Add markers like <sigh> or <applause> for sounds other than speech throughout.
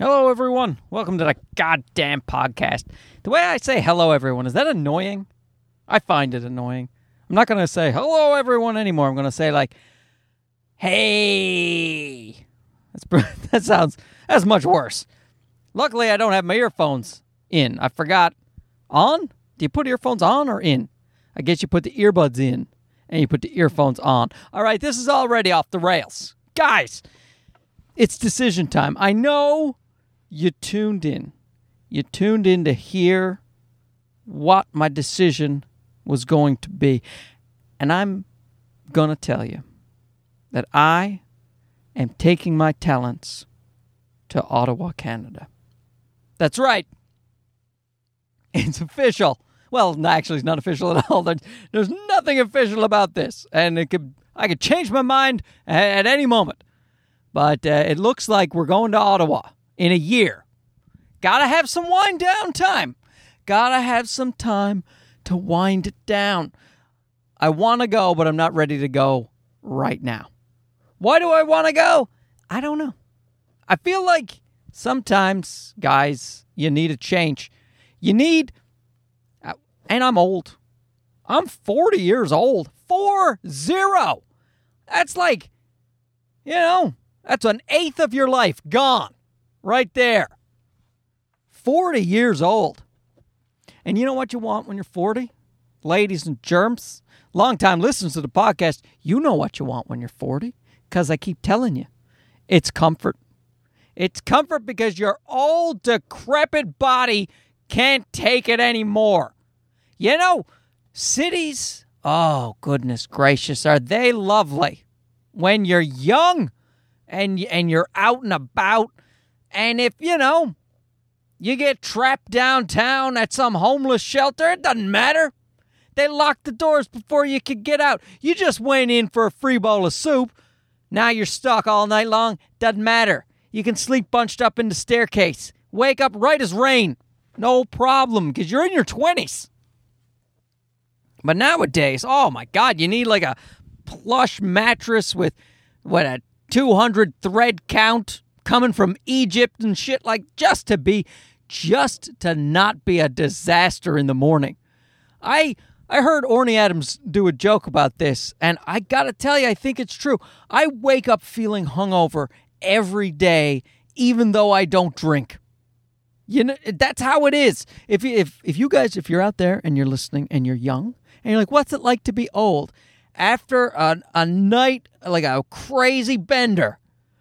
Hello, everyone. Welcome to the goddamn podcast. The way I say hello, everyone, is that annoying? I find it annoying. I'm not going to say hello, everyone anymore. I'm going to say, like, hey. That's, <laughs> that sounds, that's much worse. Luckily, I don't have my earphones in. I forgot. On? Do you put earphones on or in? I guess you put the earbuds in and you put the earphones on. All right, this is already off the rails. Guys, it's decision time. I know you tuned in. You tuned in to hear what my decision was going to be. And I'm going to tell you that I am taking my talents to Ottawa, Canada. That's right. It's official. Well, actually, it's not official at all. There's nothing official about this, and it could I could change my mind at any moment. But uh, it looks like we're going to Ottawa in a year. Gotta have some wind down time. Gotta have some time to wind it down. I want to go, but I'm not ready to go right now. Why do I want to go? I don't know. I feel like sometimes, guys, you need a change. You need, uh, and I'm old. I'm 40 years old. Four zero. That's like, you know, that's an eighth of your life gone right there. 40 years old. And you know what you want when you're 40? Ladies and germs, longtime listeners to the podcast, you know what you want when you're 40 because I keep telling you it's comfort. It's comfort because your old, decrepit body can't take it anymore. You know, cities, oh, goodness gracious, are they lovely when you're young and, and you're out and about. And if, you know, you get trapped downtown at some homeless shelter, it doesn't matter. They locked the doors before you could get out. You just went in for a free bowl of soup. Now you're stuck all night long. Doesn't matter. You can sleep bunched up in the staircase. Wake up right as rain. No problem, because you're in your 20s. But nowadays, oh my God, you need like a plush mattress with what a 200 thread count coming from Egypt and shit like just to be just to not be a disaster in the morning. I I heard Orny Adams do a joke about this, and I gotta tell you, I think it's true. I wake up feeling hungover every day, even though I don't drink. You know, that's how it is. If if if you guys, if you're out there and you're listening and you're young and you're like, what's it like to be old? After a, a night like a crazy bender,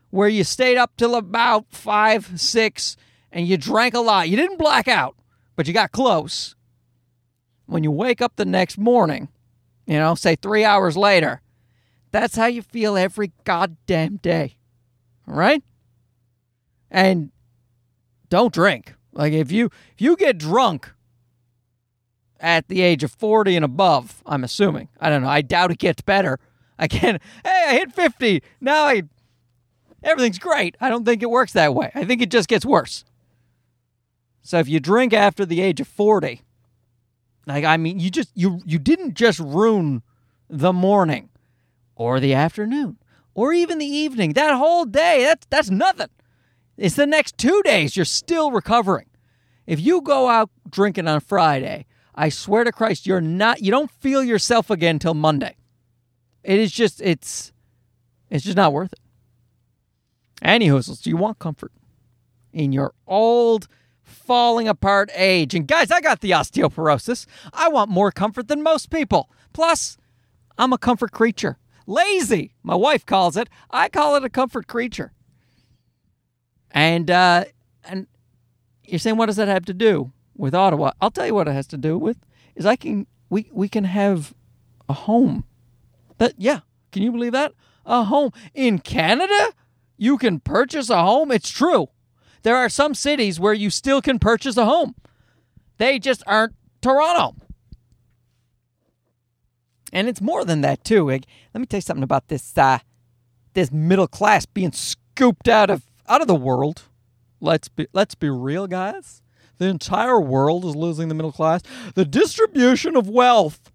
where you stayed up till about five, six and you drank a lot. You didn't black out, but you got close. When you wake up the next morning, you know, say three hours later, that's how you feel every goddamn day. All right? And don't drink. Like if you if you get drunk at the age of 40 and above, I'm assuming. I don't know. I doubt it gets better. I can't hey, I hit 50. Now I everything's great. I don't think it works that way. I think it just gets worse. So if you drink after the age of 40, like I mean you just you you didn't just ruin the morning or the afternoon or even the evening. That whole day, that's that's nothing. It's the next 2 days you're still recovering. If you go out drinking on Friday, I swear to Christ you're not you don't feel yourself again till Monday. It is just it's it's just not worth it. Anywho, so you want comfort in your old falling apart age. And guys, I got the osteoporosis. I want more comfort than most people. Plus, I'm a comfort creature. Lazy, my wife calls it. I call it a comfort creature. And uh and you're saying what does that have to do with Ottawa? I'll tell you what it has to do with is I can we we can have a home. That yeah, can you believe that? A home in Canada? You can purchase a home? It's true. There are some cities where you still can purchase a home. They just aren't Toronto. And it's more than that too. Let me tell you something about this uh, this middle class being scooped out of out of the world. Let's be let's be real, guys. The entire world is losing the middle class. The distribution of wealth.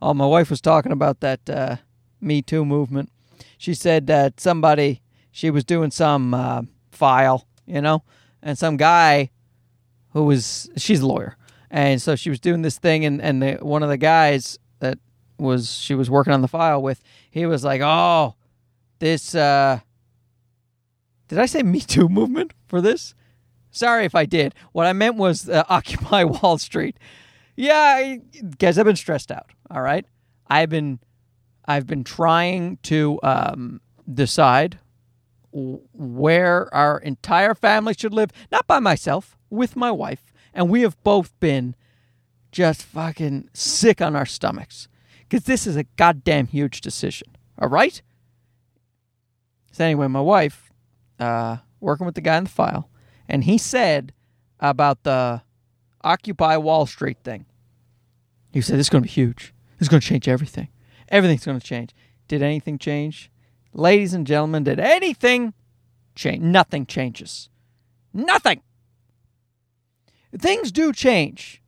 Oh, my wife was talking about that uh, Me Too movement. She said that somebody she was doing some uh, file you know, and some guy who was she's a lawyer, and so she was doing this thing, and and the, one of the guys that was she was working on the file with, he was like, "Oh, this uh, did I say Me Too movement for this? Sorry if I did. What I meant was uh, <laughs> Occupy Wall Street. Yeah, I, guys, I've been stressed out. All right, I've been I've been trying to um, decide where our entire family should live, not by myself, with my wife. And we have both been just fucking sick on our stomachs because this is a goddamn huge decision. All right? So, anyway, my wife, uh, working with the guy in the file, and he said about the Occupy Wall Street thing. He said, This is going to be huge. This is going to change everything. Everything's going to change. Did anything change? Ladies and gentlemen, did anything change? Nothing changes. Nothing. Things do change.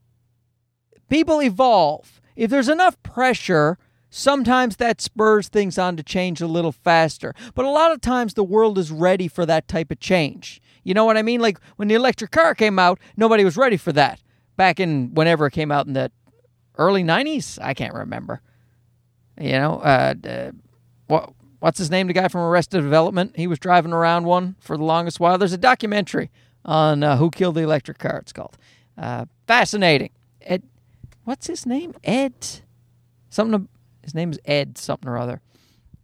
People evolve. If there's enough pressure, sometimes that spurs things on to change a little faster. But a lot of times the world is ready for that type of change. You know what I mean? Like when the electric car came out, nobody was ready for that. Back in whenever it came out in the early 90s, I can't remember. You know, uh, uh what what's his name? The guy from Arrested Development. He was driving around one for the longest while. There's a documentary on uh, who killed the electric car. It's called. Uh, fascinating. Ed, what's his name? Ed. Something. His name is Ed something or other.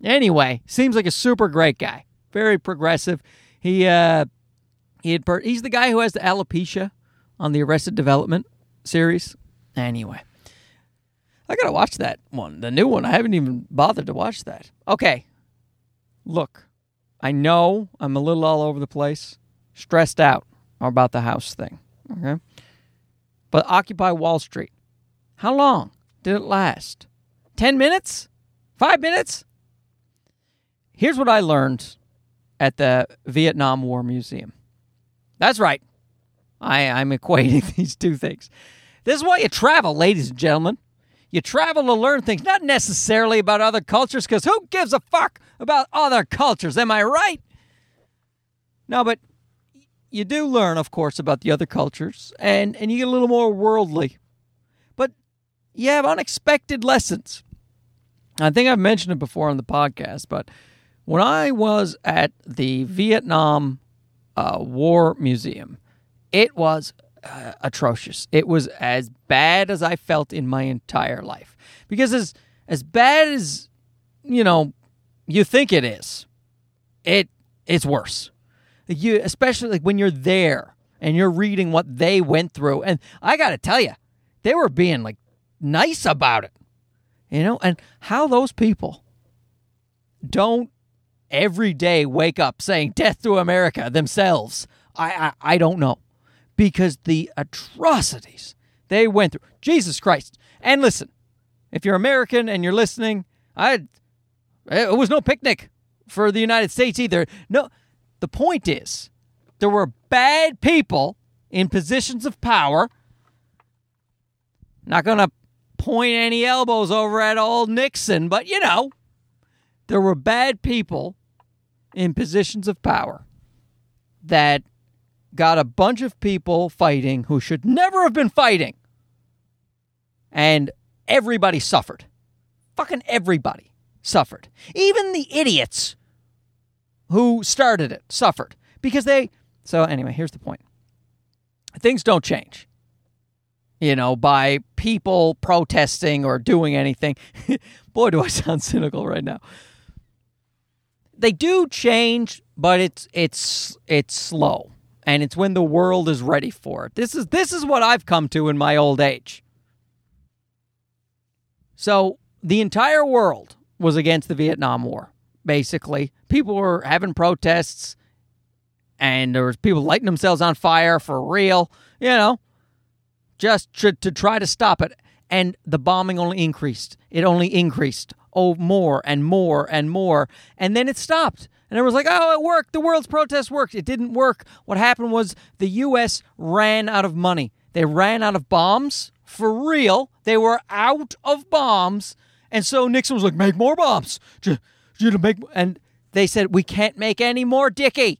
Anyway, seems like a super great guy. Very progressive. He uh, he had per- he's the guy who has the alopecia on the Arrested Development series. Anyway, I gotta watch that one, the new one. I haven't even bothered to watch that. Okay, Look, I know I'm a little all over the place, stressed out about the house thing. Okay. But Occupy Wall Street, how long did it last? 10 minutes? Five minutes? Here's what I learned at the Vietnam War Museum. That's right. I, I'm equating <laughs> these two things. This is why you travel, ladies and gentlemen. You travel to learn things, not necessarily about other cultures, because who gives a fuck about other cultures? Am I right? No, but you do learn, of course, about the other cultures, and, and you get a little more worldly. But you have unexpected lessons. I think I've mentioned it before on the podcast, but when I was at the Vietnam uh, War Museum, it was uh, atrocious. It was as bad as I felt in my entire life. Because as as bad as you know you think it is, it it's worse. You especially like when you're there and you're reading what they went through. And I got to tell you, they were being like nice about it. You know, and how those people don't every day wake up saying death to America themselves. I, I, I don't know because the atrocities they went through. Jesus Christ. And listen, if you're American and you're listening, I it was no picnic for the United States either. No, the point is there were bad people in positions of power. Not going to point any elbows over at old Nixon, but you know, there were bad people in positions of power that got a bunch of people fighting who should never have been fighting. And everybody suffered. Fucking everybody suffered. Even the idiots who started it suffered because they. So, anyway, here's the point things don't change, you know, by people protesting or doing anything. <laughs> Boy, do I sound cynical right now. They do change, but it's it's it's slow and it's when the world is ready for it. This is this is what I've come to in my old age. So, the entire world was against the Vietnam War. Basically, people were having protests and there was people lighting themselves on fire for real, you know, just to, to try to stop it. And the bombing only increased. It only increased. Oh, more and more and more. And then it stopped. And everyone's like, oh, it worked. The world's protest worked. It didn't work. What happened was the U.S. ran out of money. They ran out of bombs for real. They were out of bombs. And so Nixon was like, make more bombs. Make, and they said, we can't make any more, Dickie.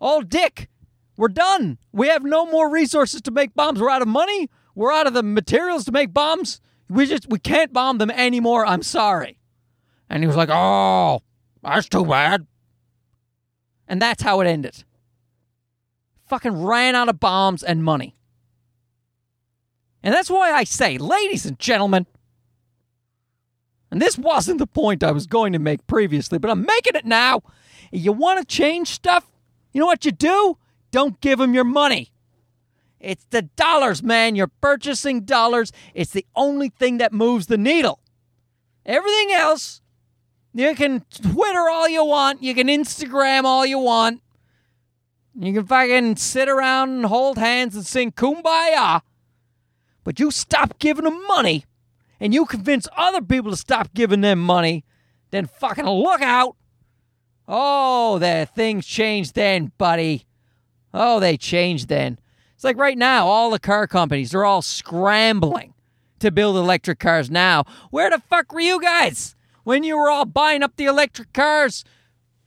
Old Dick We're done. We have no more resources to make bombs. We're out of money. We're out of the materials to make bombs. We just we can't bomb them anymore. I'm sorry. And he was like, "Oh, that's too bad." And that's how it ended. Fucking ran out of bombs and money. And that's why I say, ladies and gentlemen, and this wasn't the point I was going to make previously, but I'm making it now. You want to change stuff, you know what you do? Don't give them your money. It's the dollars, man. You're purchasing dollars. It's the only thing that moves the needle. Everything else, you can Twitter all you want. You can Instagram all you want. You can fucking sit around and hold hands and sing kumbaya. But you stop giving them money and you convince other people to stop giving them money, then fucking look out. Oh, the things changed then, buddy. Oh, they changed then. It's like right now, all the car companies, they're all scrambling to build electric cars now. Where the fuck were you guys when you were all buying up the electric cars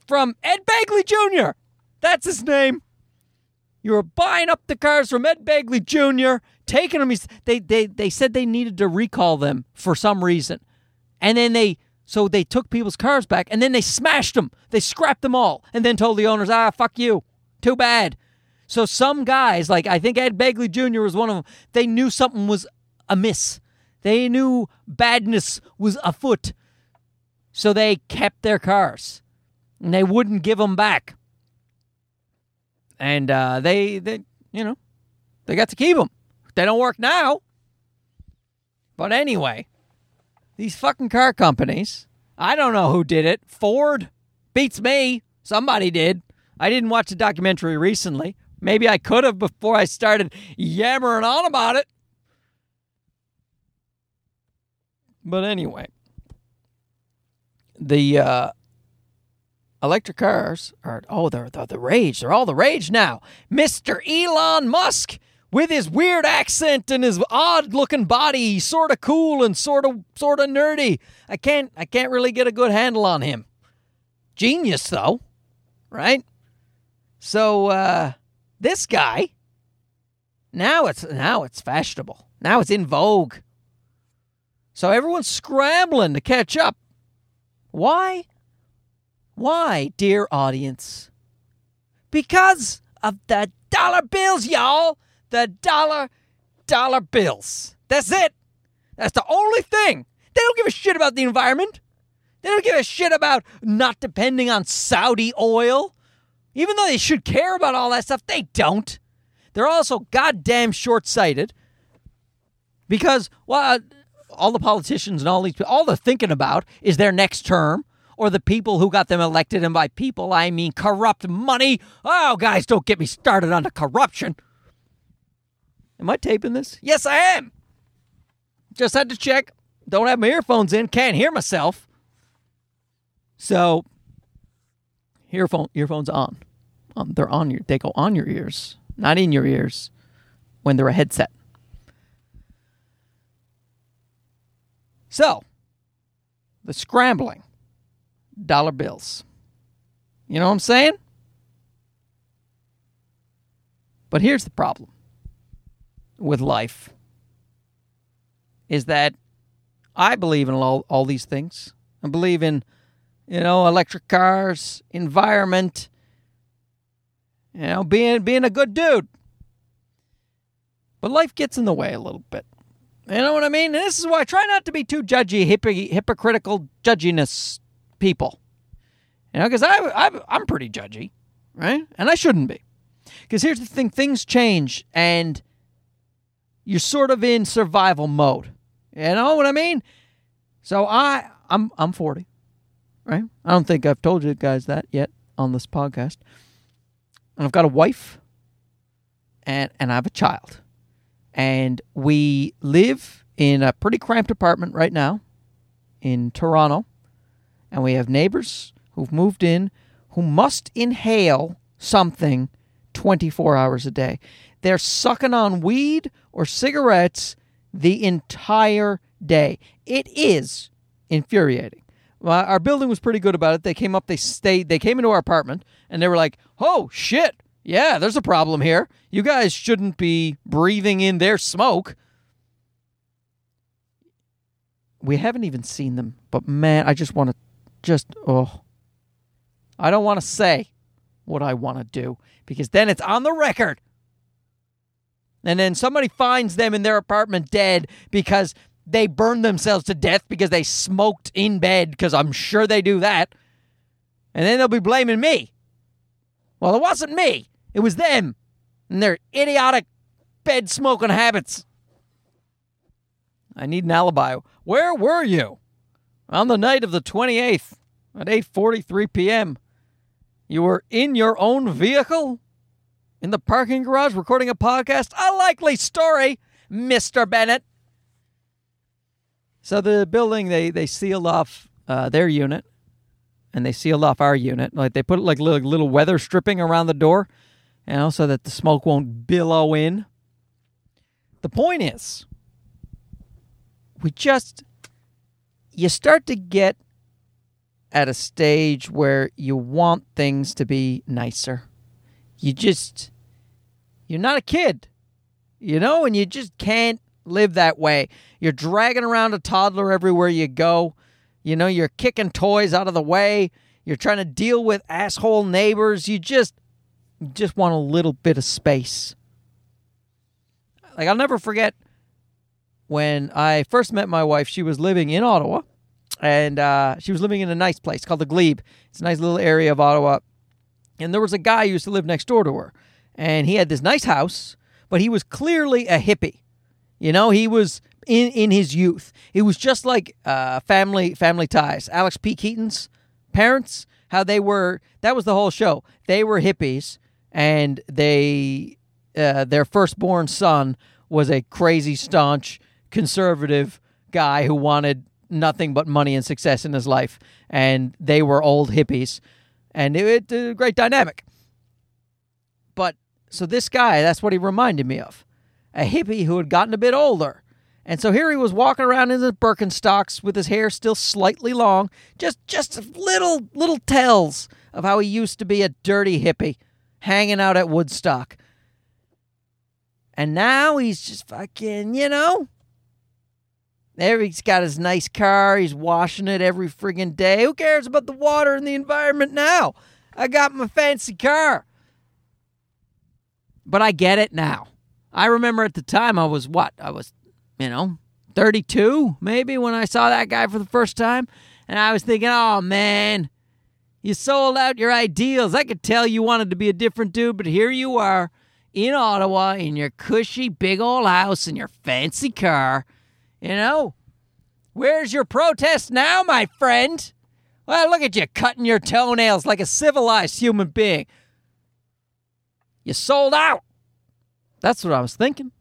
from Ed Begley Jr.? That's his name. You were buying up the cars from Ed Begley Jr., taking them. They, they, they said they needed to recall them for some reason. And then they, so they took people's cars back and then they smashed them. They scrapped them all and then told the owners, ah, fuck you. Too bad. So some guys, like I think Ed Begley Jr. was one of them, they knew something was amiss. They knew badness was afoot. So they kept their cars and they wouldn't give them back. And uh, they, they, you know, they got to keep them. They don't work now. But anyway, these fucking car companies, I don't know who did it. Ford beats me. Somebody did. I didn't watch the documentary recently. Maybe I could have before I started yammering on about it. But anyway, the uh, electric cars are, oh, they're, they're the rage. They're all the rage now. Mr. Elon Musk with his weird accent and his odd looking body, sort of cool and sort of sort of nerdy. I can't I can't really get a good handle on him. Genius though, right? So uh this guy now it's now it's fashionable. Now it's in vogue. So everyone's scrambling to catch up. Why? Why, dear audience? Because of the dollar bills, y'all. The dollar dollar bills. That's it. That's the only thing. They don't give a shit about the environment. They don't give a shit about not depending on Saudi oil. Even though they should care about all that stuff, they don't. They're also goddamn short sighted because, well, all the politicians and all these all they're thinking about is their next term or the people who got them elected. And by people, I mean corrupt money. Oh, guys, don't get me started on the corruption. Am I taping this? Yes, I am. Just had to check. Don't have my earphones in. Can't hear myself. So, earphone earphones on. Um, they're on your. They go on your ears, not in your ears, when they're a headset. So, the scrambling dollar bills. You know what I'm saying? But here's the problem with life is that I believe in all, all these things. I believe in, you know, electric cars, environment, you know, being being a good dude. But life gets in the way a little bit. You know what I mean? And this is why I try not to be too judgy, hippy, hypocritical, judginess people. You know, because I, I, I'm pretty judgy, right? And I shouldn't be. Because here's the thing things change, and you're sort of in survival mode. You know what I mean? So I I'm I'm 40. Right? I don't think I've told you guys that yet on this podcast. And I've got a wife and and I have a child. And we live in a pretty cramped apartment right now in Toronto. And we have neighbors who've moved in who must inhale something 24 hours a day. They're sucking on weed or cigarettes the entire day. It is infuriating. Well, our building was pretty good about it. They came up, they stayed, they came into our apartment, and they were like, "Oh shit, Yeah, there's a problem here. You guys shouldn't be breathing in their smoke. We haven't even seen them, but man, I just want to just oh. I don't want to say what I want to do because then it's on the record. And then somebody finds them in their apartment dead because they burned themselves to death because they smoked in bed because I'm sure they do that. And then they'll be blaming me. Well, it wasn't me. It was them and their idiotic bed smoking habits. I need an alibi. Where were you? On the night of the 28th at 8:43 p.m. You were in your own vehicle in the parking garage recording a podcast? A likely story, Mr. Bennett. So the building they they sealed off uh, their unit and they sealed off our unit. Like they put like little, little weather stripping around the door, you know, so that the smoke won't billow in. The point is, we just you start to get at a stage where you want things to be nicer. You just you're not a kid. You know, and you just can't live that way. You're dragging around a toddler everywhere you go. You know, you're kicking toys out of the way. You're trying to deal with asshole neighbors. You just you just want a little bit of space. Like I'll never forget when I first met my wife, she was living in Ottawa and uh, she was living in a nice place called the Glebe. It's a nice little area of Ottawa. And there was a guy who used to live next door to her. And he had this nice house, but he was clearly a hippie. You know, he was in, in his youth. He was just like uh, family family ties. Alex P. Keaton's parents, how they were that was the whole show. They were hippies and they uh, their firstborn son was a crazy staunch conservative guy who wanted nothing but money and success in his life, and they were old hippies, and it, it a great dynamic. But so this guy, that's what he reminded me of, a hippie who had gotten a bit older. And so here he was walking around in the Birkenstocks with his hair still slightly long, just just little little tells of how he used to be a dirty hippie, hanging out at Woodstock. And now he's just fucking, you know, there he's got his nice car. He's washing it every friggin' day. Who cares about the water and the environment now? I got my fancy car. But I get it now. I remember at the time I was what? I was, you know, 32 maybe when I saw that guy for the first time. And I was thinking, oh man, you sold out your ideals. I could tell you wanted to be a different dude, but here you are in Ottawa in your cushy big old house and your fancy car you know? Where's your protest now, my friend? Well, look at you cutting your toenails like a civilized human being. You sold out. That's what I was thinking,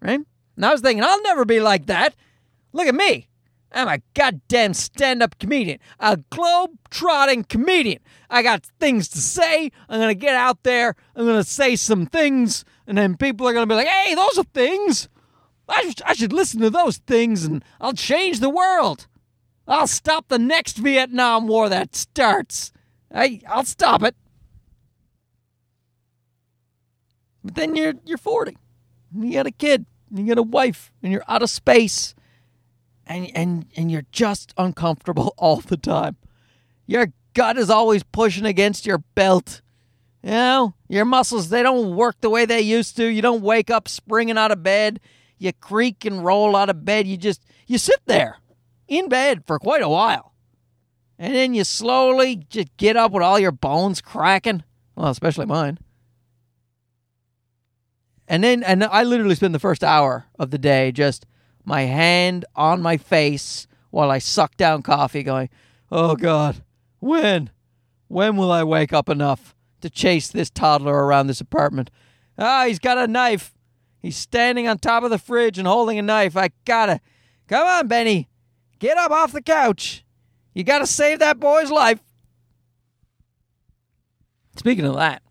right? And I was thinking, I'll never be like that. Look at me. I'm a goddamn stand up comedian, a globe trotting comedian. I got things to say. I'm going to get out there. I'm going to say some things. And then people are going to be like, hey, those are things. I, I should listen to those things and I'll change the world. I'll stop the next Vietnam War that starts. I, I'll stop it. But then you're you're 40. You got a kid, you got a wife, and you're out of space. And and and you're just uncomfortable <laughs> all the time. Your gut is always pushing against your belt. You know, your muscles they don't work the way they used to. You don't wake up springing out of bed you creak and roll out of bed. You just you sit there in bed for quite a while. And then you slowly just get up with all your bones cracking. Well, especially mine. And then and I literally spend the first hour of the day just my hand on my face while I suck down coffee going, "Oh god, when when will I wake up enough to chase this toddler around this apartment? Ah, he's got a knife. He's standing on top of the fridge and holding a knife. I gotta. Come on, Benny. Get up off the couch. You gotta save that boy's life. Speaking of that,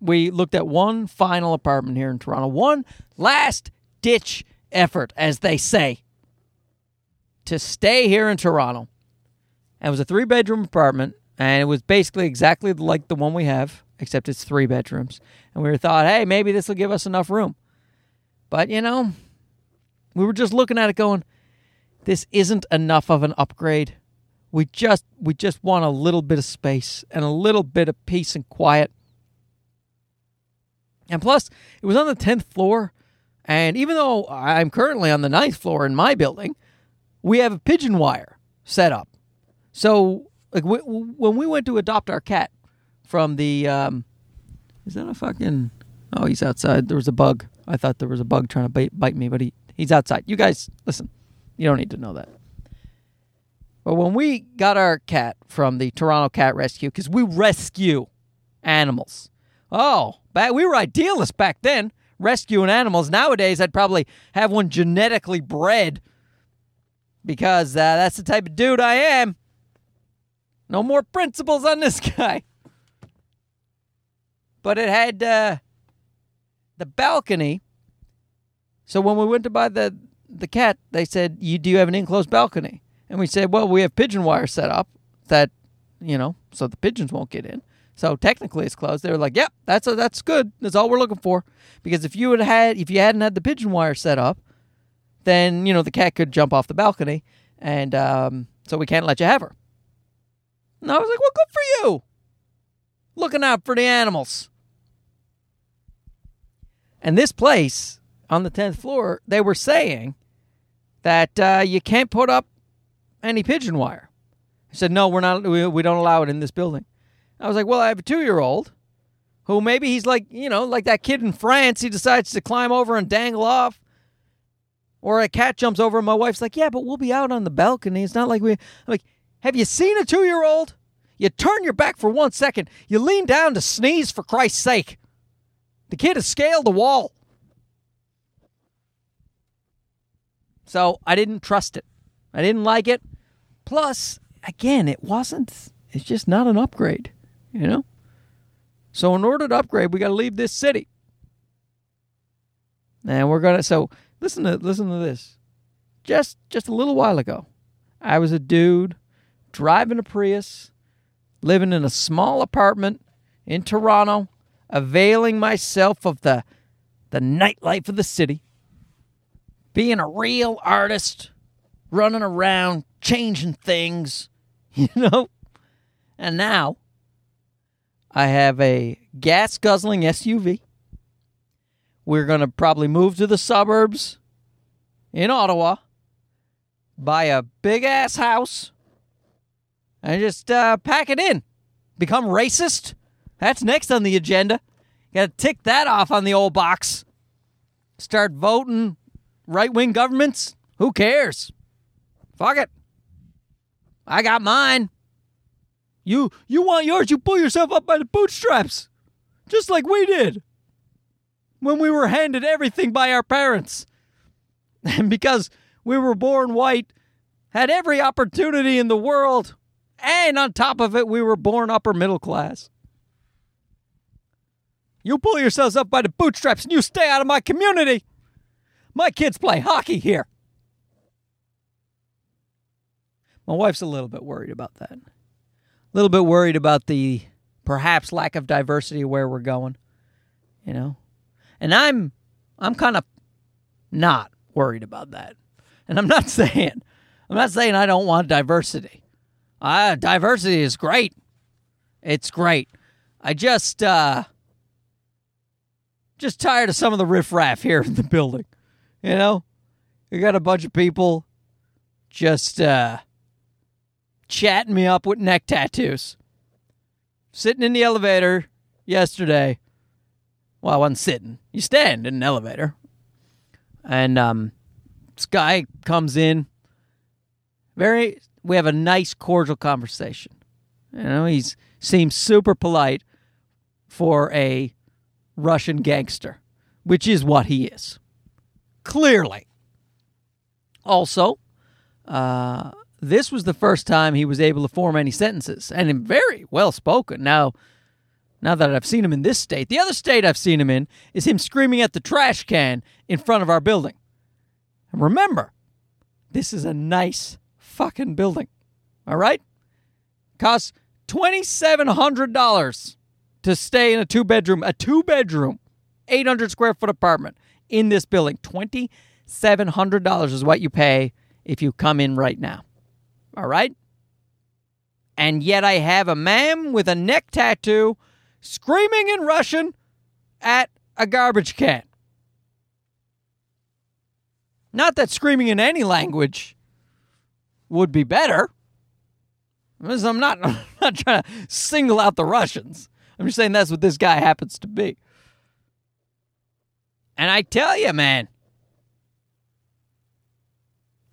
we looked at one final apartment here in Toronto. One last ditch effort, as they say, to stay here in Toronto. it was a three bedroom apartment, and it was basically exactly like the one we have except it's three bedrooms. And we thought, hey, maybe this will give us enough room. But, you know, we were just looking at it going, this isn't enough of an upgrade. We just we just want a little bit of space and a little bit of peace and quiet. And plus, it was on the 10th floor. And even though I'm currently on the ninth floor in my building, we have a pigeon wire set up. So, like, we, when we went to adopt our cat from the, um, is that a fucking? Oh, he's outside. There was a bug. I thought there was a bug trying to bite, bite me, but he, he's outside. You guys, listen. You don't need to know that. But when we got our cat from the Toronto Cat Rescue, because we rescue animals. Oh, back, we were idealists back then, rescuing animals. Nowadays, I'd probably have one genetically bred because uh, that's the type of dude I am. No more principles on this <laughs> guy. But it had uh, the balcony. So when we went to buy the the cat, they said, "You do you have an enclosed balcony?" And we said, "Well, we have pigeon wire set up that, you know, so the pigeons won't get in." So technically, it's closed. They were like, "Yep, that's a, that's good. That's all we're looking for." Because if you had had if you hadn't had the pigeon wire set up, then you know the cat could jump off the balcony, and um, so we can't let you have her. And I was like, "Well, good for you, looking out for the animals." And this place on the 10th floor, they were saying that uh, you can't put up any pigeon wire. I said, no, we're not, we, we don't allow it in this building. I was like, well, I have a two year old who maybe he's like, you know, like that kid in France. He decides to climb over and dangle off. Or a cat jumps over and my wife's like, yeah, but we'll be out on the balcony. It's not like we, I'm like, have you seen a two year old? You turn your back for one second. You lean down to sneeze for Christ's sake. The kid has scaled the wall. So I didn't trust it. I didn't like it. Plus, again, it wasn't, it's just not an upgrade, you know? So in order to upgrade, we got to leave this city. And we're going to, so listen to, listen to this. Just, just a little while ago, I was a dude driving a Prius, living in a small apartment in Toronto, availing myself of the, the nightlife of the city being a real artist, running around, changing things, <laughs> you know? And now I have a gas guzzling SUV. We're going to probably move to the suburbs in Ottawa, buy a big ass house, and just uh, pack it in. Become racist. That's next on the agenda. Got to tick that off on the old box. Start voting right wing governments? Who cares? Fuck it. I got mine. You you want yours, you pull yourself up by the bootstraps. Just like we did. When we were handed everything by our parents. <laughs> And because we were born white, had every opportunity in the world, and on top of it, we were born upper middle class. You pull yourselves up by the bootstraps and you stay out of my community. My kids play hockey here. My wife's a little bit worried about that. Little bit worried about the perhaps lack of diversity where we're going. You know? And I'm I'm kind of not worried about that. And I'm not <laughs> saying I'm not saying I don't want diversity. Uh, diversity is great. It's great. I just uh just tired of some of the riffraff here in the <laughs> building. You know, you got a bunch of people just uh, chatting me up with neck tattoos. Sitting in the elevator yesterday. Well, I wasn't sitting. You stand in an elevator. And um, this guy comes in. Very, we have a nice, cordial conversation. You know, he seems super polite for a Russian gangster, which is what he is clearly. Also, uh, this was the first time he was able to form any sentences, and very well spoken. Now, now that I've seen him in this state, the other state I've seen him in is him screaming at the trash can in front of our building. And remember, this is a nice fucking building. All right? Costs $2,700 to stay in a two bedroom, a two bedroom, 800 square foot apartment in this building. $2,700 is what you pay if you come in right now. All right? And yet I have a man with a neck tattoo screaming in Russian at a garbage can. Not that screaming in any language would be better. I'm not, <laughs> I'm not trying to single out the Russians. I'm just saying that's what this guy happens to be. And I tell you, man,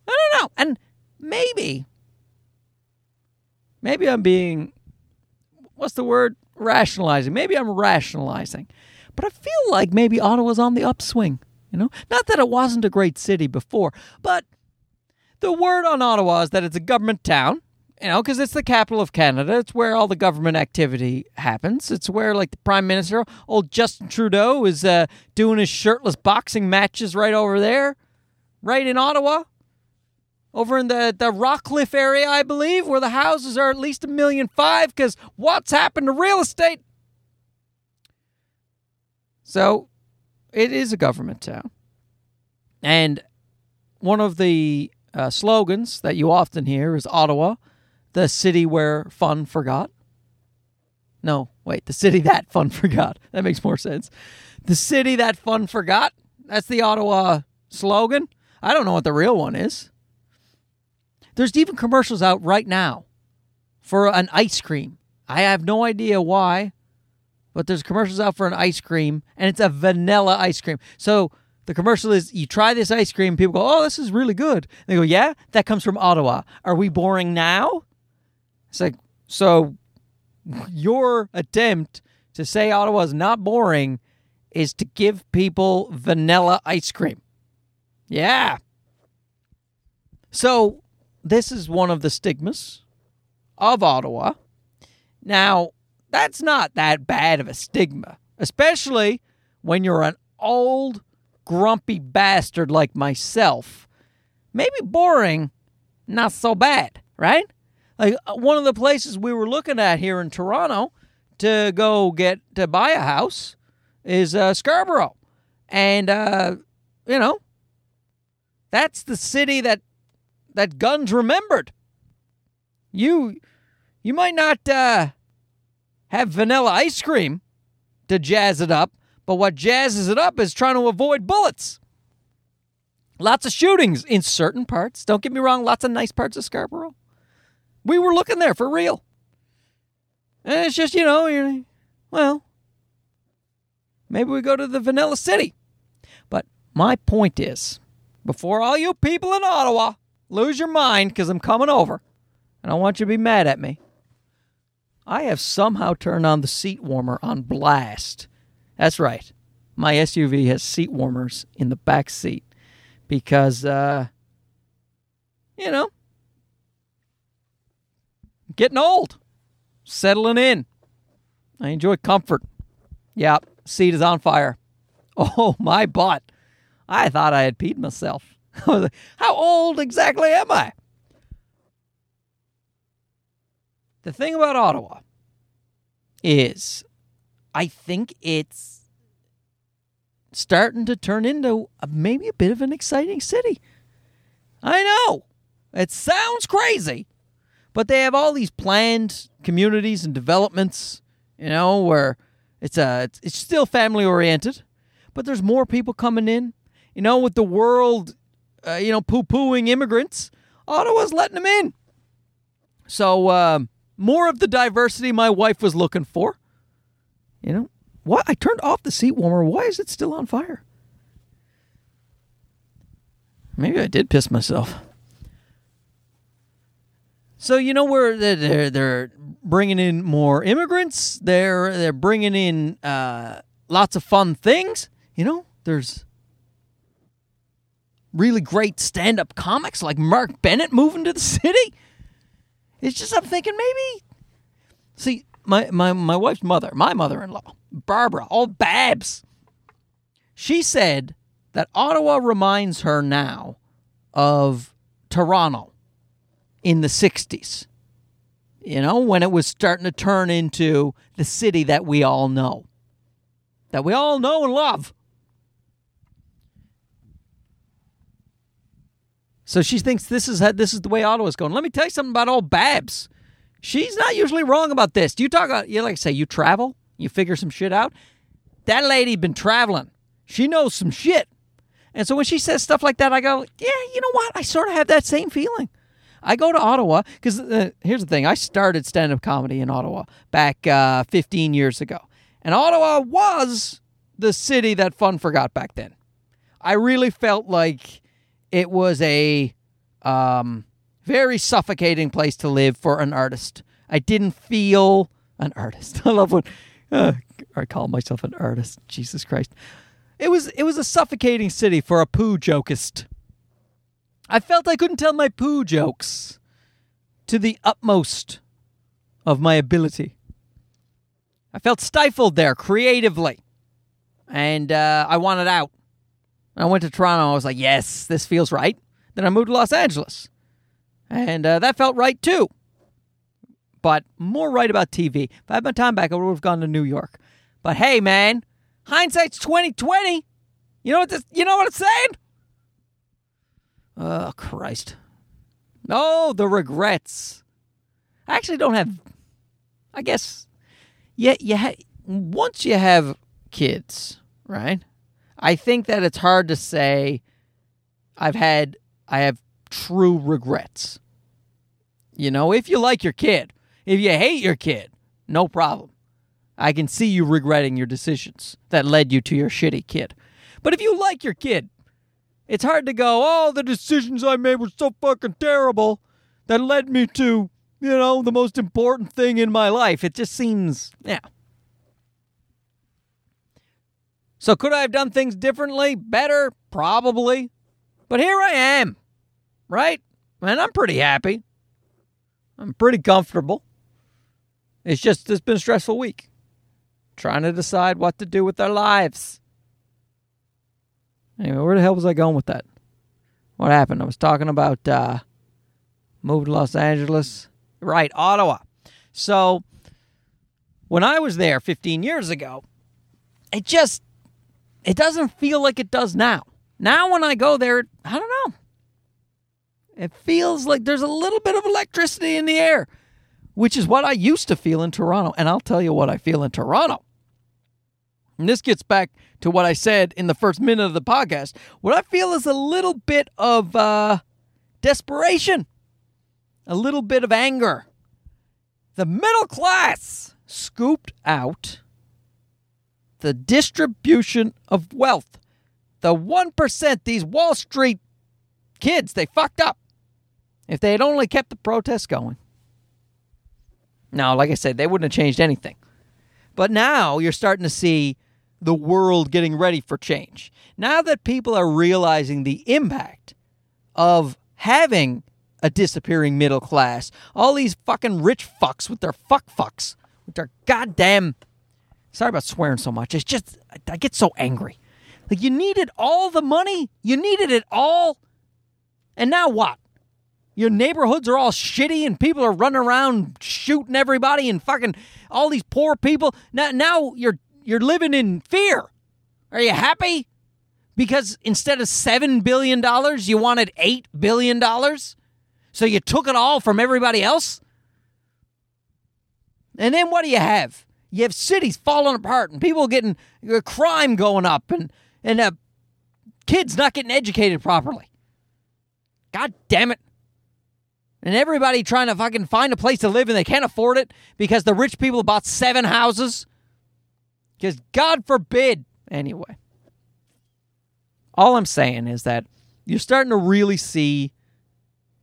I don't know. And maybe, maybe I'm being, what's the word? Rationalizing. Maybe I'm rationalizing. But I feel like maybe Ottawa's on the upswing. You know, not that it wasn't a great city before, but the word on Ottawa is that it's a government town you know, because it's the capital of Canada. It's where all the government activity happens. It's where, like, the prime minister, old Justin Trudeau, is uh, doing his shirtless boxing matches right over there, right in Ottawa, over in the the Rockcliffe area, I believe, where the houses are at least a million five. Because what's happened to real estate? So, it is a government town, and one of the uh, slogans that you often hear is Ottawa the city where fun forgot. No, wait, the city <laughs> that fun forgot. That makes more sense. The city that fun forgot. That's the Ottawa slogan. I don't know what the real one is. There's even commercials out right now for an ice cream. I have no idea why, but there's commercials out for an ice cream, and it's a vanilla ice cream. So the commercial is you try this ice cream, people go, "Oh, this is really good." they go, "Yeah, that comes from Ottawa. Are we boring now?" It's like, so your attempt to say Ottawa is not boring is to give people vanilla ice cream. Yeah. So this is one of the stigmas of Ottawa. Now, that's not that bad of a stigma, especially when you're an old, grumpy bastard like myself. Maybe boring, not so bad, right? Like uh, one of the places we were looking at here in Toronto to go get to buy a house is uh, Scarborough, and uh, you know that's the city that that guns remembered. You you might not uh, have vanilla ice cream to jazz it up, but what jazzes it up is trying to avoid bullets. Lots of shootings in certain parts. Don't get me wrong, lots of nice parts of Scarborough. We were looking there for real. And it's just, you know, well, maybe we go to the Vanilla City. But my point is, before all you people in Ottawa lose your mind because I'm coming over, and I want you to be mad at me, I have somehow turned on the seat warmer on blast. That's right. My SUV has seat warmers in the back seat because, uh, you know, Getting old. Settling in. I enjoy comfort. Yeah, seat is on fire. <laughs> Oh, my butt. I thought I had peed myself. <laughs> How old exactly am I? The thing about Ottawa is I think it's starting to turn into maybe a bit of an exciting city. I know. It sounds crazy, but they have all these planned communities and developments, you know, where it's a it's, it's still family oriented, but there's more people coming in. You know, with the world, uh, you know, poo pooing immigrants, Ottawa's letting them in. So uh, more of the diversity my wife was looking for. You know, what I turned off the seat warmer. Why is it still on fire? Maybe I did piss myself. So you know where they're they're bringing in more immigrants. They're they're bringing in uh, lots of fun things. You know, there's really great stand-up comics like Mark Bennett moving to the <laughs> city. It's just I'm thinking maybe. See, my my my wife's mother, my mother-in-law, Barbara, all Babs. She said that Ottawa reminds her now of Toronto in the 60s. You know, when it was starting to turn into the city that we all know, that we all know and love. So she thinks this is this is the way Ottawa's going. Let me tell you something about old Babs. She's not usually wrong about this. Do you talk about you like I say you travel, you figure some shit out. That lady been traveling. She knows some shit. And so when she says stuff like that, I go, yeah, you know what? I sort of have that same feeling. I go to Ottawa because uh, here's the thing: I started stand-up comedy in Ottawa back uh, 15 years ago, and Ottawa was the city that fun forgot back then. I really felt like it was a um, very suffocating place to live for an artist. I didn't feel an artist. <laughs> I love when uh, I call myself an artist. Jesus Christ. It was it was a suffocating city for a poo jokist. I felt I couldn't tell my poo jokes to the utmost of my ability. I felt stifled there creatively, and uh, I wanted out. I went to Toronto. I was like, yes, this feels right. Then I moved to Los Angeles, and uh, that felt right too. But more right about TV. If I had my time back, I would have gone to New York. But hey, man, hindsight's twenty twenty. You know what this? You know what it's saying? Oh Christ! No, the regrets. I actually don't have. I guess. Yeah, you ha- once you have kids, right? I think that it's hard to say. I've had. I have true regrets. You know, if you like your kid, if you hate your kid, no problem. I can see you regretting your decisions that led you to your shitty kid. But if you like your kid, it's hard to go, oh, the decisions I made were so fucking terrible that led me to, you know, the most important thing in my life. It just seems, yeah. So could I have done things differently? Better? Probably. But here I am, right? And I'm pretty happy. I'm pretty comfortable. It's just, it's been a stressful week. Trying to decide what to do with our lives. Anyway, where the hell was I going with that? What happened? I was talking about uh, moving to Los Angeles. Right, Ottawa. So when I was there 15 years ago, it just it doesn't feel like it does now. Now when I go there, I don't know. It feels like there's a little bit of electricity in the air, which is what I used to feel in Toronto. And I'll tell you what I feel in Toronto. And this gets back to what I said in the first minute of the podcast. What I feel is a little bit of uh, desperation, a little bit of anger. The middle class scooped out the distribution of wealth. The 1%, these Wall Street kids, they fucked up. If they had only kept the protests going. Now, like I said, they wouldn't have changed anything. But now you're starting to see the world getting ready for change. Now that people are realizing the impact of having a disappearing middle class, all these fucking rich fucks with their fuck fucks, with their goddamn. Sorry about swearing so much. It's just, I get so angry. Like, you needed all the money, you needed it all. And now what? Your neighborhoods are all shitty and people are running around shooting everybody and fucking all these poor people. Now, now you're you're living in fear. Are you happy? Because instead of $7 billion, you wanted $8 billion? So you took it all from everybody else? And then what do you have? You have cities falling apart and people getting uh, crime going up and, and uh, kids not getting educated properly. God damn it. And everybody trying to fucking find a place to live and they can't afford it because the rich people bought seven houses because God forbid. Anyway, all I'm saying is that you're starting to really see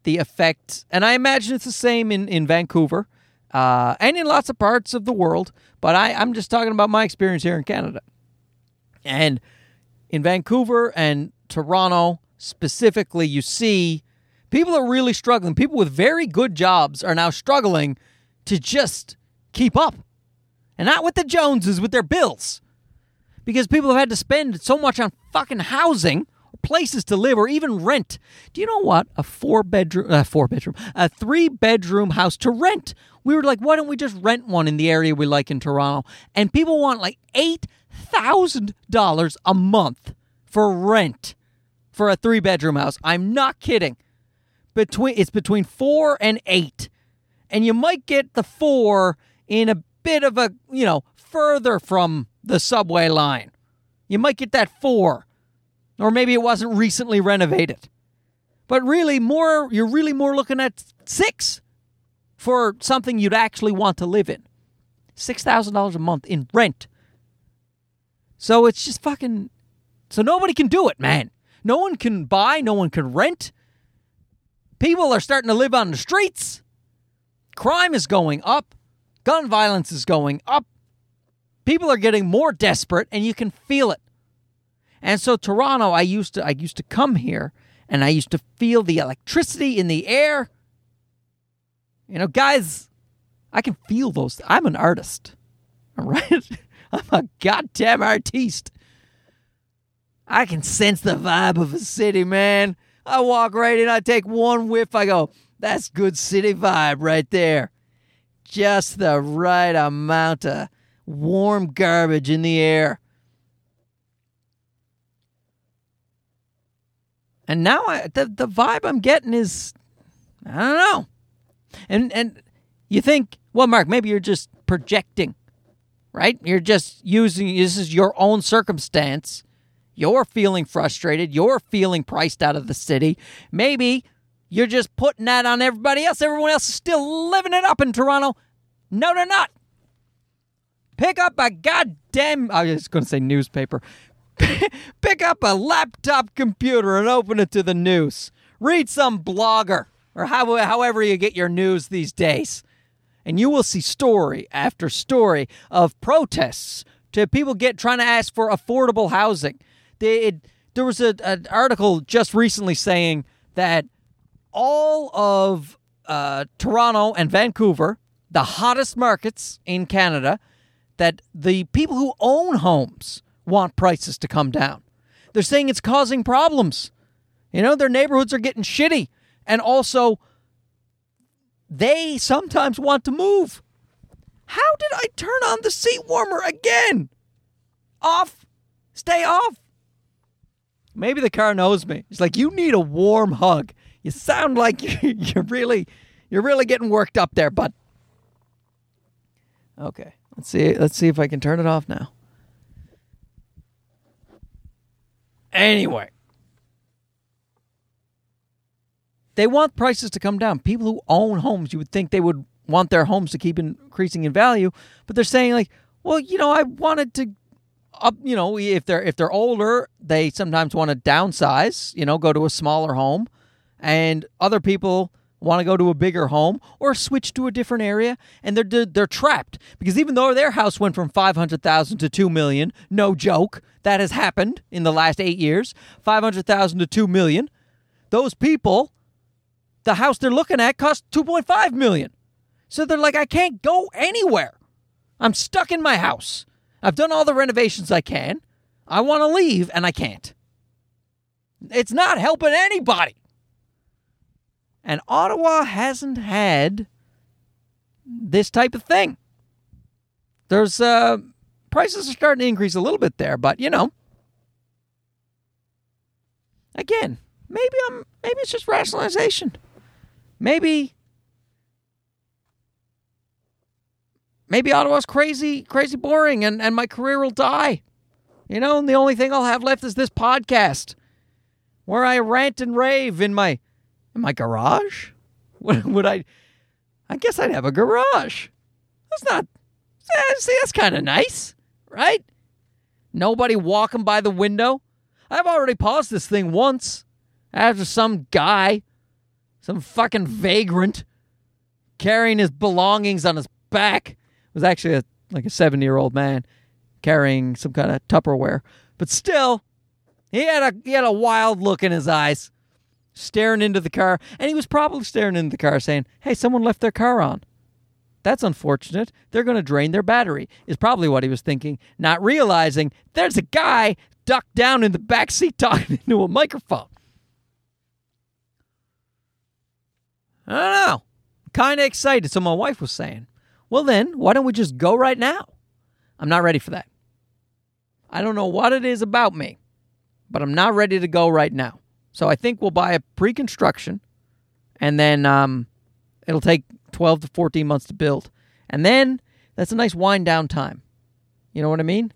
the effect, and I imagine it's the same in, in Vancouver uh, and in lots of parts of the world, but I, I'm just talking about my experience here in Canada. And in Vancouver and Toronto specifically, you see people are really struggling. People with very good jobs are now struggling to just keep up and not with the Joneses with their bills. Because people have had to spend so much on fucking housing, places to live or even rent. Do you know what? A four bedroom, uh, four bedroom, a three bedroom house to rent. We were like, why don't we just rent one in the area we like in Toronto? And people want like eight thousand dollars a month for rent for a three bedroom house. I'm not kidding. Between it's between four and eight, and you might get the four in a bit of a you know further from the subway line. You might get that four, or maybe it wasn't recently renovated. But really, more you're really more looking at six for something you'd actually want to live in. Six thousand dollars a month in rent. So it's just fucking. So nobody can do it, man. No one can buy. No one can rent. People are starting to live on the streets. Crime is going up. Gun violence is going up. People are getting more desperate and you can feel it. And so Toronto, I used to I used to come here and I used to feel the electricity in the air. You know, guys, I can feel those. I'm an artist. All right? <laughs> I'm a goddamn artiste. I can sense the vibe of a city, man. I walk right in, I take one whiff, I go, that's good city vibe right there. Just the right amount of warm garbage in the air. And now I, the the vibe I'm getting is I don't know. And and you think, well, Mark, maybe you're just projecting, right? You're just using this is your own circumstance. You're feeling frustrated. You're feeling priced out of the city. Maybe you're just putting that on everybody else. Everyone else is still living it up in Toronto. No, they're not. Pick up a goddamn, I was going to say newspaper. <laughs> Pick up a laptop computer and open it to the news. Read some blogger or how, however you get your news these days. And you will see story after story of protests to people get trying to ask for affordable housing. They, it, there was a, an article just recently saying that all of uh, Toronto and Vancouver, the hottest markets in Canada, that the people who own homes want prices to come down. They're saying it's causing problems. You know, their neighborhoods are getting shitty. And also, they sometimes want to move. How did I turn on the seat warmer again? Off. Stay off. Maybe the car knows me. It's like you need a warm hug. You sound like <laughs> you're really you're really getting worked up there, bud. Okay. Let's see. Let's see if I can turn it off now. Anyway, they want prices to come down. People who own homes, you would think they would want their homes to keep increasing in value, but they're saying like, well, you know, I wanted to up, you know, if they're if they're older, they sometimes want to downsize, you know, go to a smaller home, and other people want to go to a bigger home or switch to a different area and they're they're trapped. Because even though their house went from 500,000 to 2 million no joke that has happened in the last 8 years 500,000 to 2 million those people the house they're looking at costs 2.5 million. So they're like I can't go anywhere. I'm stuck in my house. I've done all the renovations I can. I want to leave and I can't. It's not helping anybody and Ottawa hasn't had this type of thing. There's uh prices are starting to increase a little bit there, but you know. Again, maybe I'm maybe it's just rationalization. Maybe maybe Ottawa's crazy, crazy boring and, and my career will die. You know, and the only thing I'll have left is this podcast where I rant and rave in my in my garage? Would, would I? I guess I'd have a garage. That's not. See, that's kind of nice, right? Nobody walking by the window. I've already paused this thing once after some guy, some fucking vagrant, carrying his belongings on his back. It was actually a, like a seven year old man carrying some kind of Tupperware. But still, he had a he had a wild look in his eyes staring into the car, and he was probably staring into the car saying, Hey, someone left their car on. That's unfortunate. They're going to drain their battery, is probably what he was thinking, not realizing there's a guy ducked down in the back seat talking <laughs> into a microphone. I don't know. Kind of excited. So my wife was saying, well, then, why don't we just go right now? I'm not ready for that. I don't know what it is about me, but I'm not ready to go right now. So I think we'll buy a pre construction and then um, it'll take 12 to 14 months to build. And then that's a nice wind down time. You know what I mean?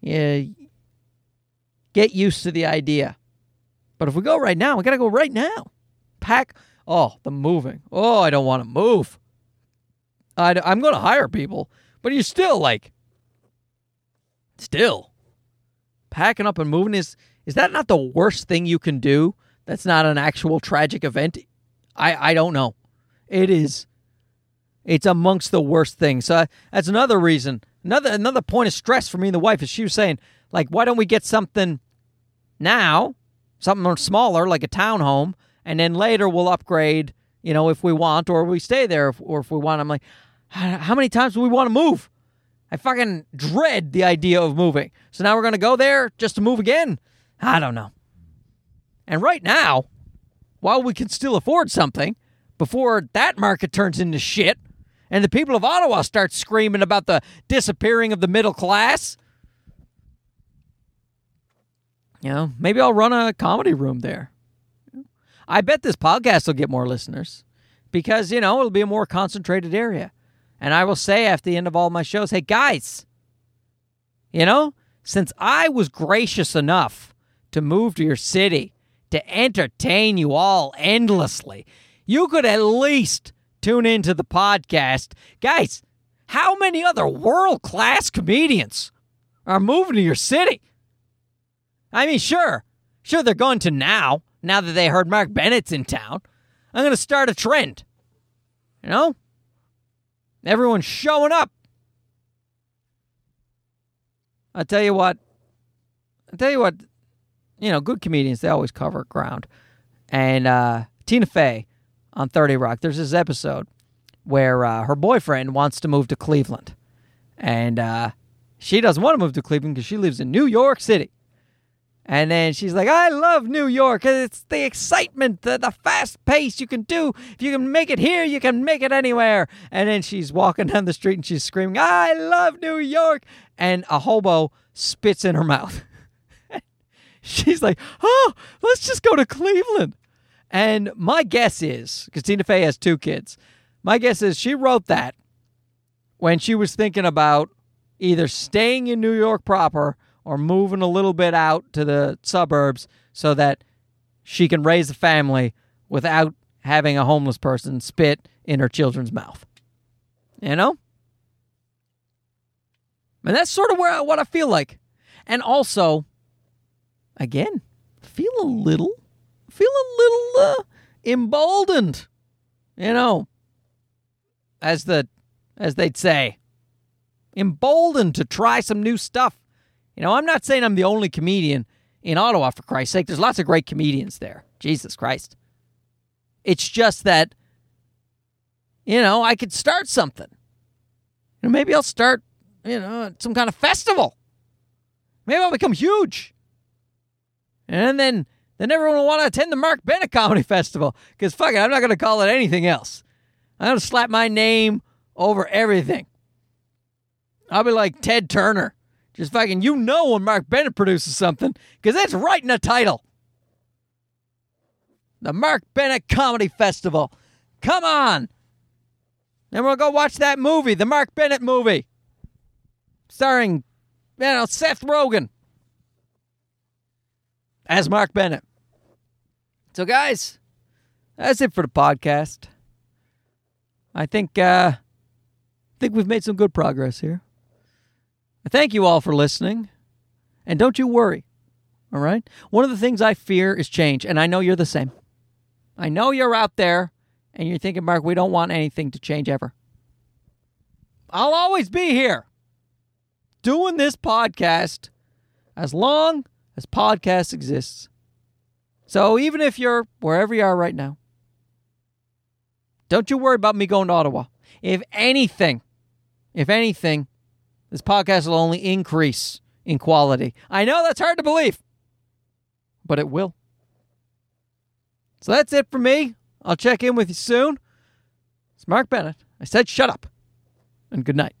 Yeah. Get used to the idea. But if we go right now, we got to go right now. Pack. Oh, the moving. Oh, I don't want to move. I, I'm going to hire people, but you still like, still packing up and moving is is that not the worst thing you can do? That's not an actual tragic event. I I don't know. It is. It's amongst the worst things. So uh, that's another reason. Another another point of stress for me and the wife is she was saying like, why don't we get something now, something smaller like a townhome, and then later we'll upgrade. You know, if we want, or we stay there, if, or if we want. I'm like, how many times do we want to move? I fucking dread the idea of moving. So now we're to go there just to move again? I don't know. And right now, while we can still afford something, before that market turns into shit and the people of Ottawa start screaming about the disappearing of the middle class, you know, maybe I'll run a comedy room there. I bet this podcast will get more listeners because, you know, it'll be a more concentrated area. And I will say after the end of all my shows, hey, guys, you know, since I was gracious enough to move to your city to entertain you all endlessly, you could at least tune into the podcast. Guys, how many other world class comedians are moving to your city? I mean, sure, sure, they're going to now, now that they heard Mark Bennett's in town. I'm going to start a trend. You know? Everyone's showing up. I tell you what. I tell you what. You know, good comedians they always cover ground. And uh, Tina Fey on Thirty Rock. There's this episode where uh, her boyfriend wants to move to Cleveland, and uh, she doesn't want to move to Cleveland because she lives in New York City. And then she's like, I love New York. It's the excitement, the, the fast pace you can do. If you can make it here, you can make it anywhere. And then she's walking <laughs> down the street and she's screaming, I love New York. And a hobo spits in her mouth. <laughs> she's like, Oh, let's just go to Cleveland. And my guess is, because Tina Fey has two kids, my guess is she wrote that when she was thinking about either staying in New York proper or moving a little bit out to the suburbs so that she can raise a family without having a homeless person spit in her children's mouth. You know? And that's sort of where what I feel like. And also, again, feel a little, feel a little uh, emboldened. You know, as the, as they'd say, emboldened to try some new stuff. You know, I'm not saying I'm the only comedian in Ottawa, for Christ's sake. There's lots of great comedians there. Jesus Christ. It's just that, you know, I could start something. You know, maybe I'll start, you know, some kind of festival. Maybe I'll become huge. And then then everyone will want to attend the Mark Bennett Comedy <laughs> Festival. Because fuck it, I'm not going to call it anything else. I'm going to slap my name over everything. I'll be like Ted Turner. Just fucking, you know when Mark Bennett produces something because it's right in the title. The Mark Bennett Comedy Festival. Come on. And we'll go watch that movie, the Mark Bennett movie, starring, you know, Seth Rogen as Mark Bennett. So, guys, that's it for the podcast. I think, uh, I think we've made some good progress here. Thank you all for listening. And don't you worry. All right? One of the things I fear is change, and I know you're the same. I know you're out there and you're thinking, Mark, we don't want anything to change ever. I'll always be here doing this podcast as long as podcast exists. So even if you're wherever you are right now, don't you worry about me going to Ottawa. If anything, if anything, this podcast will only increase in quality. I know that's hard to believe, but it will. So that's it for me. I'll check in with you soon. It's Mark Bennett. I said shut up, and good night.